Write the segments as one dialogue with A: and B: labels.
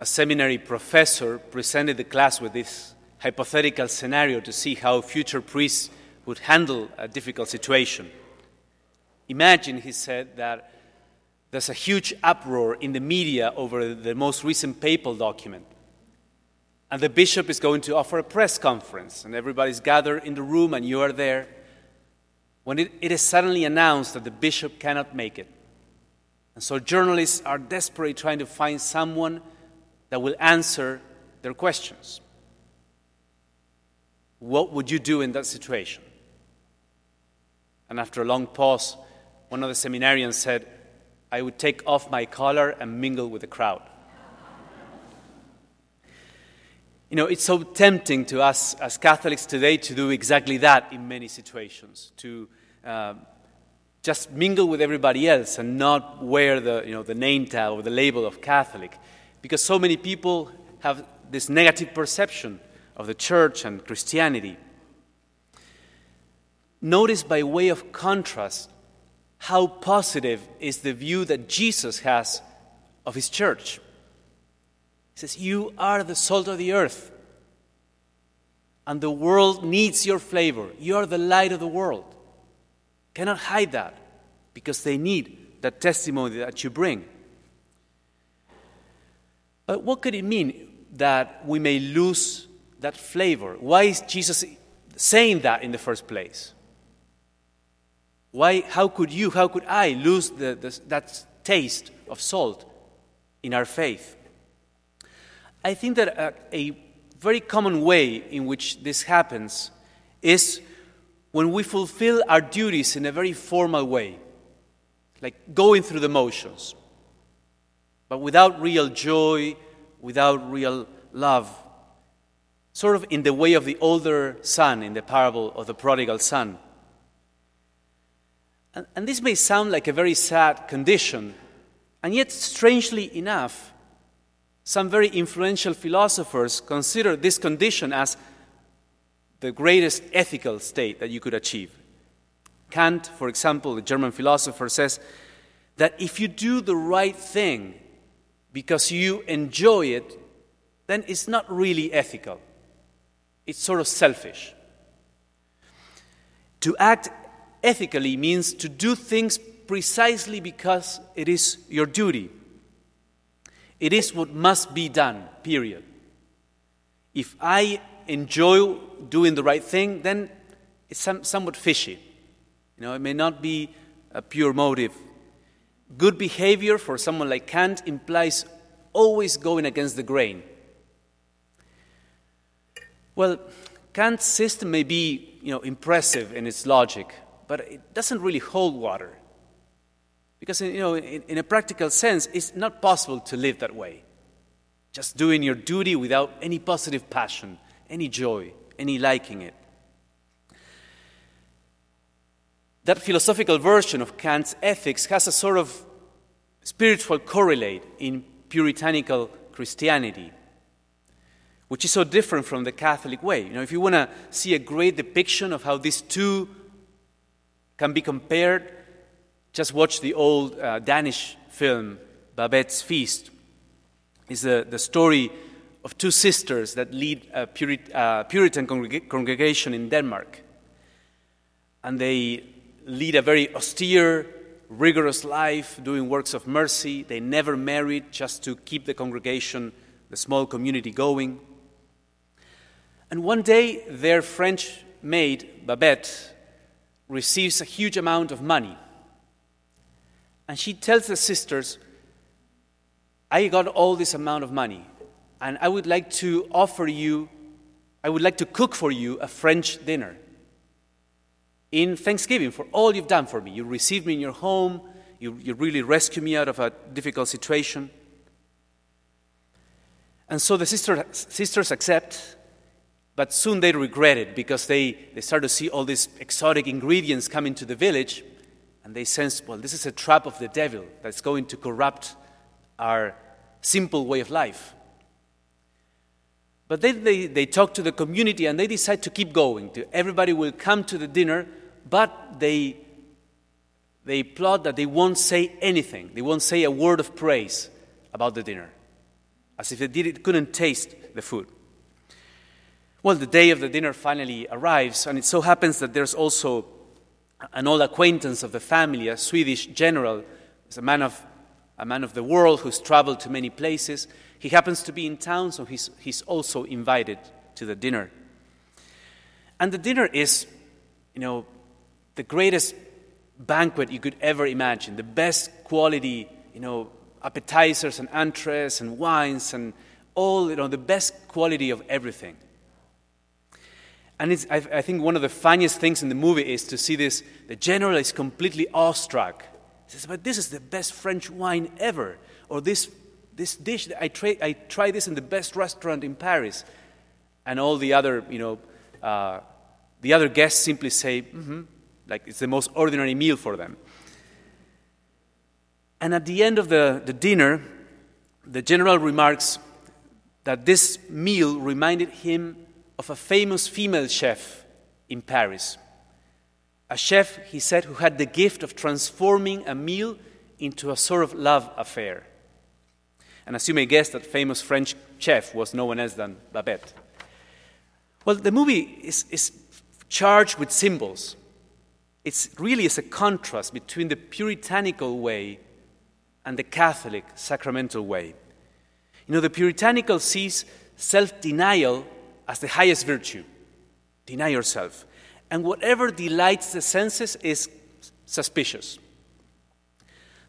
A: a seminary professor presented the class with this hypothetical scenario to see how future priests would handle a difficult situation. Imagine, he said, that there's a huge uproar in the media over the most recent papal document. And the bishop is going to offer a press conference, and everybody's gathered in the room, and you are there. When it, it is suddenly announced that the bishop cannot make it. And so journalists are desperately trying to find someone that will answer their questions. What would you do in that situation? And after a long pause, one of the seminarians said, I would take off my collar and mingle with the crowd. You know, it's so tempting to us as Catholics today to do exactly that in many situations, to uh, just mingle with everybody else and not wear the, you know, the name tag or the label of Catholic because so many people have this negative perception of the church and Christianity. Notice, by way of contrast, how positive is the view that Jesus has of his church. He says, You are the salt of the earth, and the world needs your flavor. You are the light of the world. Cannot hide that because they need that testimony that you bring. But what could it mean that we may lose that flavor? Why is Jesus saying that in the first place? Why, how could you, how could I lose the, the, that taste of salt in our faith? I think that a, a very common way in which this happens is when we fulfill our duties in a very formal way, like going through the motions but without real joy, without real love. Sort of in the way of the older son in the parable of the prodigal son. And, and this may sound like a very sad condition, and yet, strangely enough, some very influential philosophers consider this condition as the greatest ethical state that you could achieve. Kant, for example, the German philosopher, says that if you do the right thing because you enjoy it, then it's not really ethical. It's sort of selfish. To act ethically means to do things precisely because it is your duty. It is what must be done, period. If I enjoy doing the right thing, then it's some, somewhat fishy. You know, it may not be a pure motive Good behavior for someone like Kant implies always going against the grain. Well, Kant's system may be you know, impressive in its logic, but it doesn't really hold water. Because you know, in, in a practical sense, it's not possible to live that way. Just doing your duty without any positive passion, any joy, any liking it. that philosophical version of Kant's ethics has a sort of spiritual correlate in puritanical Christianity, which is so different from the Catholic way. You know, if you want to see a great depiction of how these two can be compared, just watch the old uh, Danish film Babette's Feast. It's the, the story of two sisters that lead a Purit- uh, Puritan congreg- congregation in Denmark. And they lead a very austere, rigorous life, doing works of mercy. They never married just to keep the congregation, the small community going. And one day, their French maid, Babette, receives a huge amount of money. And she tells the sisters, I got all this amount of money, and I would like to offer you, I would like to cook for you a French dinner in thanksgiving for all you've done for me. You received me in your home, you, you really rescued me out of a difficult situation. And so the sister, sisters accept, but soon they regret it because they, they start to see all these exotic ingredients come into the village, and they sense, well, this is a trap of the devil that's going to corrupt our simple way of life. But then they, they talk to the community and they decide to keep going. Everybody will come to the dinner but they, they plot that they won't say anything. They won't say a word of praise about the dinner. as if they did, couldn't taste the food. Well, the day of the dinner finally arrives, and it so happens that there's also an old acquaintance of the family, a Swedish general, is a man of a man of the world who's traveled to many places. He happens to be in town, so he's, he's also invited to the dinner. And the dinner is, you know, the greatest banquet you could ever imagine, the best quality, you know, appetizers and entrees and wines and all, you know, the best quality of everything. And I, I, think one of the funniest things in the movie is to see this. The general is completely awestruck. He says, But this is the best French wine ever. Or this, this dish, I, tra- I tried this in the best restaurant in Paris. And all the other, you know, uh, the other guests simply say, mm-hmm, like it's the most ordinary meal for them. And at the end of the, the dinner, the general remarks that this meal reminded him of a famous female chef in Paris. A chef, he said, who had the gift of transforming a meal into a sort of love affair. And as you may guess, that famous French chef was no one else than Babette. Well, the movie is, is charged with symbols. It really is a contrast between the puritanical way and the Catholic sacramental way. You know, the puritanical sees self denial as the highest virtue. Deny yourself. And whatever delights the senses is suspicious.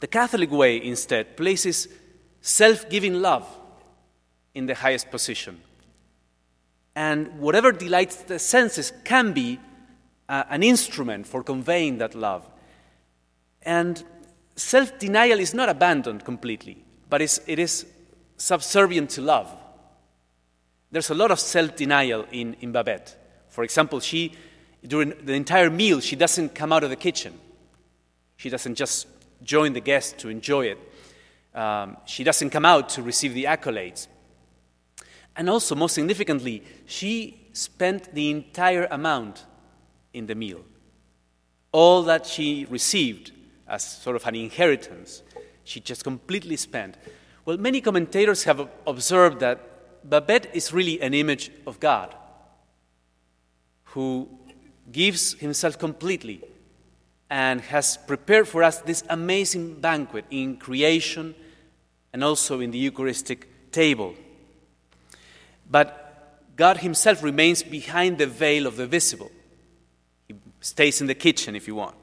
A: The Catholic way, instead, places self giving love in the highest position. And whatever delights the senses can be uh, an instrument for conveying that love. And self denial is not abandoned completely, but it is subservient to love. There's a lot of self denial in, in Babette. For example, she, during the entire meal, she doesn't come out of the kitchen. She doesn't just join the guests to enjoy it. Um, she doesn't come out to receive the accolades. And also, most significantly, she spent the entire amount in the meal. All that she received as sort of an inheritance, she just completely spent. Well, many commentators have observed that Babette is really an image of God who gives himself completely and has prepared for us this amazing banquet in creation and also in the Eucharistic table. But God Himself remains behind the veil of the visible. Stays in the kitchen if you want.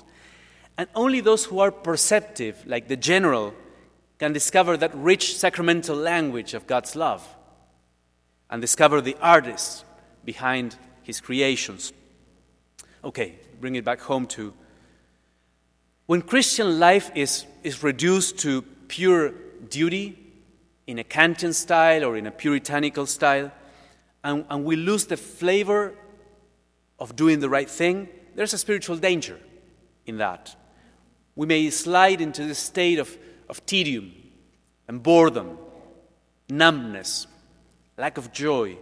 A: And only those who are perceptive, like the general, can discover that rich sacramental language of God's love and discover the artist behind his creations. Okay, bring it back home to when Christian life is, is reduced to pure duty in a Kantian style or in a puritanical style, and, and we lose the flavor of doing the right thing, there's a spiritual danger in that. We may slide into the state of, of tedium and boredom, numbness, lack of joy.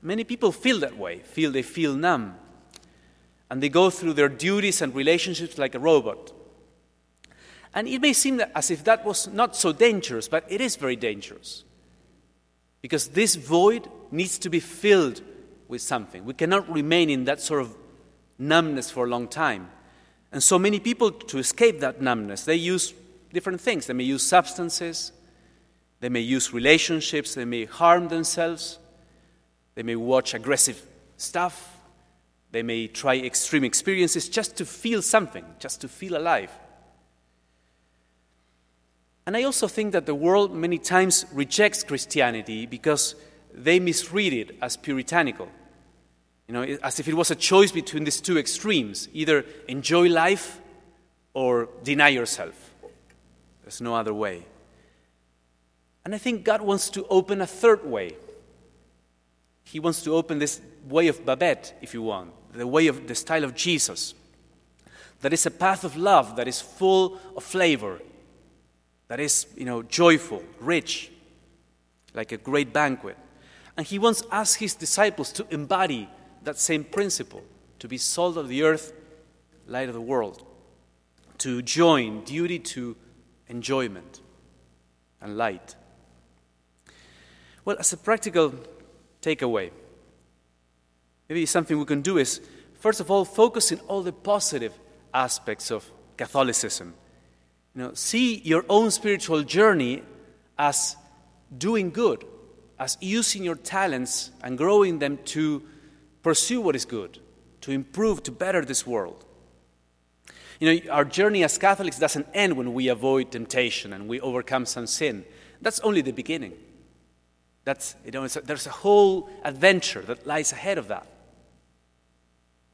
A: Many people feel that way, feel they feel numb, and they go through their duties and relationships like a robot. And it may seem as if that was not so dangerous, but it is very dangerous. Because this void needs to be filled with something. We cannot remain in that sort of numbness for a long time. And so many people, to escape that numbness, they use different things. They may use substances, they may use relationships, they may harm themselves, they may watch aggressive stuff, they may try extreme experiences just to feel something, just to feel alive. And I also think that the world many times rejects Christianity because they misread it as puritanical. You know, as if it was a choice between these two extremes either enjoy life or deny yourself. There's no other way. And I think God wants to open a third way. He wants to open this way of Babette, if you want, the way of the style of Jesus. That is a path of love that is full of flavor, that is, you know, joyful, rich, like a great banquet. And he wants us, his disciples, to embody that same principle, to be salt of the earth, light of the world, to join duty to enjoyment and light. Well, as a practical takeaway, maybe something we can do is, first of all, focus in all the positive aspects of Catholicism. You know, see your own spiritual journey as doing good, as using your talents and growing them to pursue what is good, to improve, to better this world. You know, our journey as Catholics doesn't end when we avoid temptation and we overcome some sin. That's only the beginning. That's, you know, a, there's a whole adventure that lies ahead of that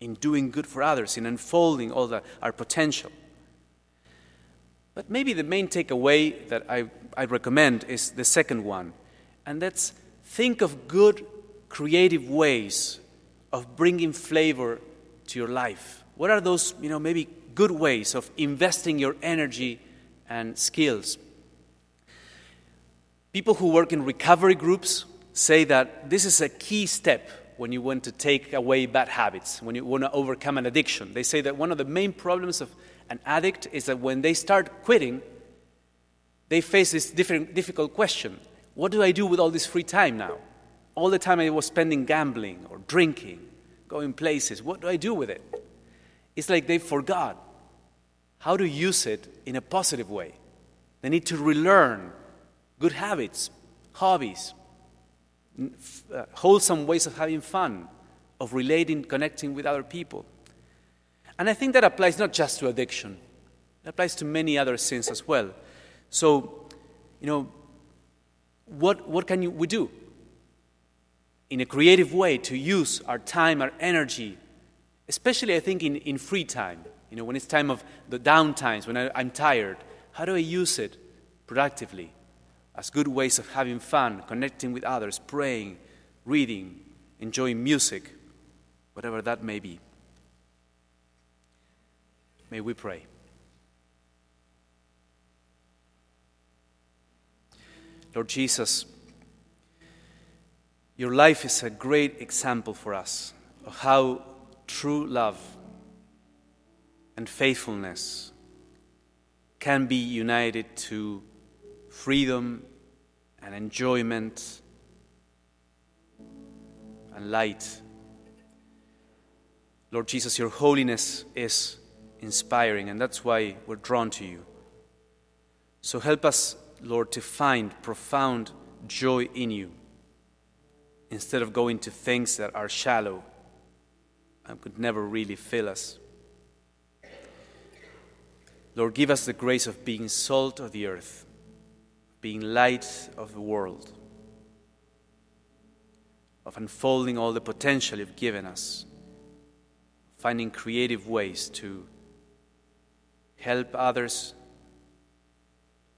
A: in doing good for others, in unfolding all the, our potential. But maybe the main takeaway that I, I recommend is the second one, and that's think of good, creative ways of bringing flavor to your life. What are those, you know, maybe good ways of investing your energy and skills? People who work in recovery groups say that this is a key step when you want to take away bad habits, when you want to overcome an addiction. They say that one of the main problems of an addict is that when they start quitting, they face this different, difficult question What do I do with all this free time now? All the time I was spending gambling or drinking, going places, what do I do with it? It's like they forgot how to use it in a positive way. They need to relearn good habits, hobbies, uh, wholesome ways of having fun, of relating, connecting with other people. And I think that applies not just to addiction, it applies to many other sins as well. So, you know, what, what can you, we do in a creative way to use our time, our energy, especially I think in, in free time, you know, when it's time of the down times, when I, I'm tired, how do I use it productively? as good ways of having fun, connecting with others, praying, reading, enjoying music, whatever that may be. May we pray. Lord Jesus, your life is a great example for us of how true love and faithfulness can be united to freedom and enjoyment and light. Lord Jesus, your holiness is inspiring, and that's why we're drawn to you. So help us, Lord, to find profound joy in you instead of going to things that are shallow and could never really fill us. Lord, give us the grace of being salt of the earth being light of the world, of unfolding all the potential you've given us, finding creative ways to help others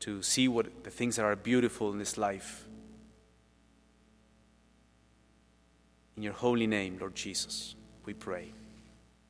A: to see what the things that are beautiful in this life. In your holy name, Lord Jesus, we pray.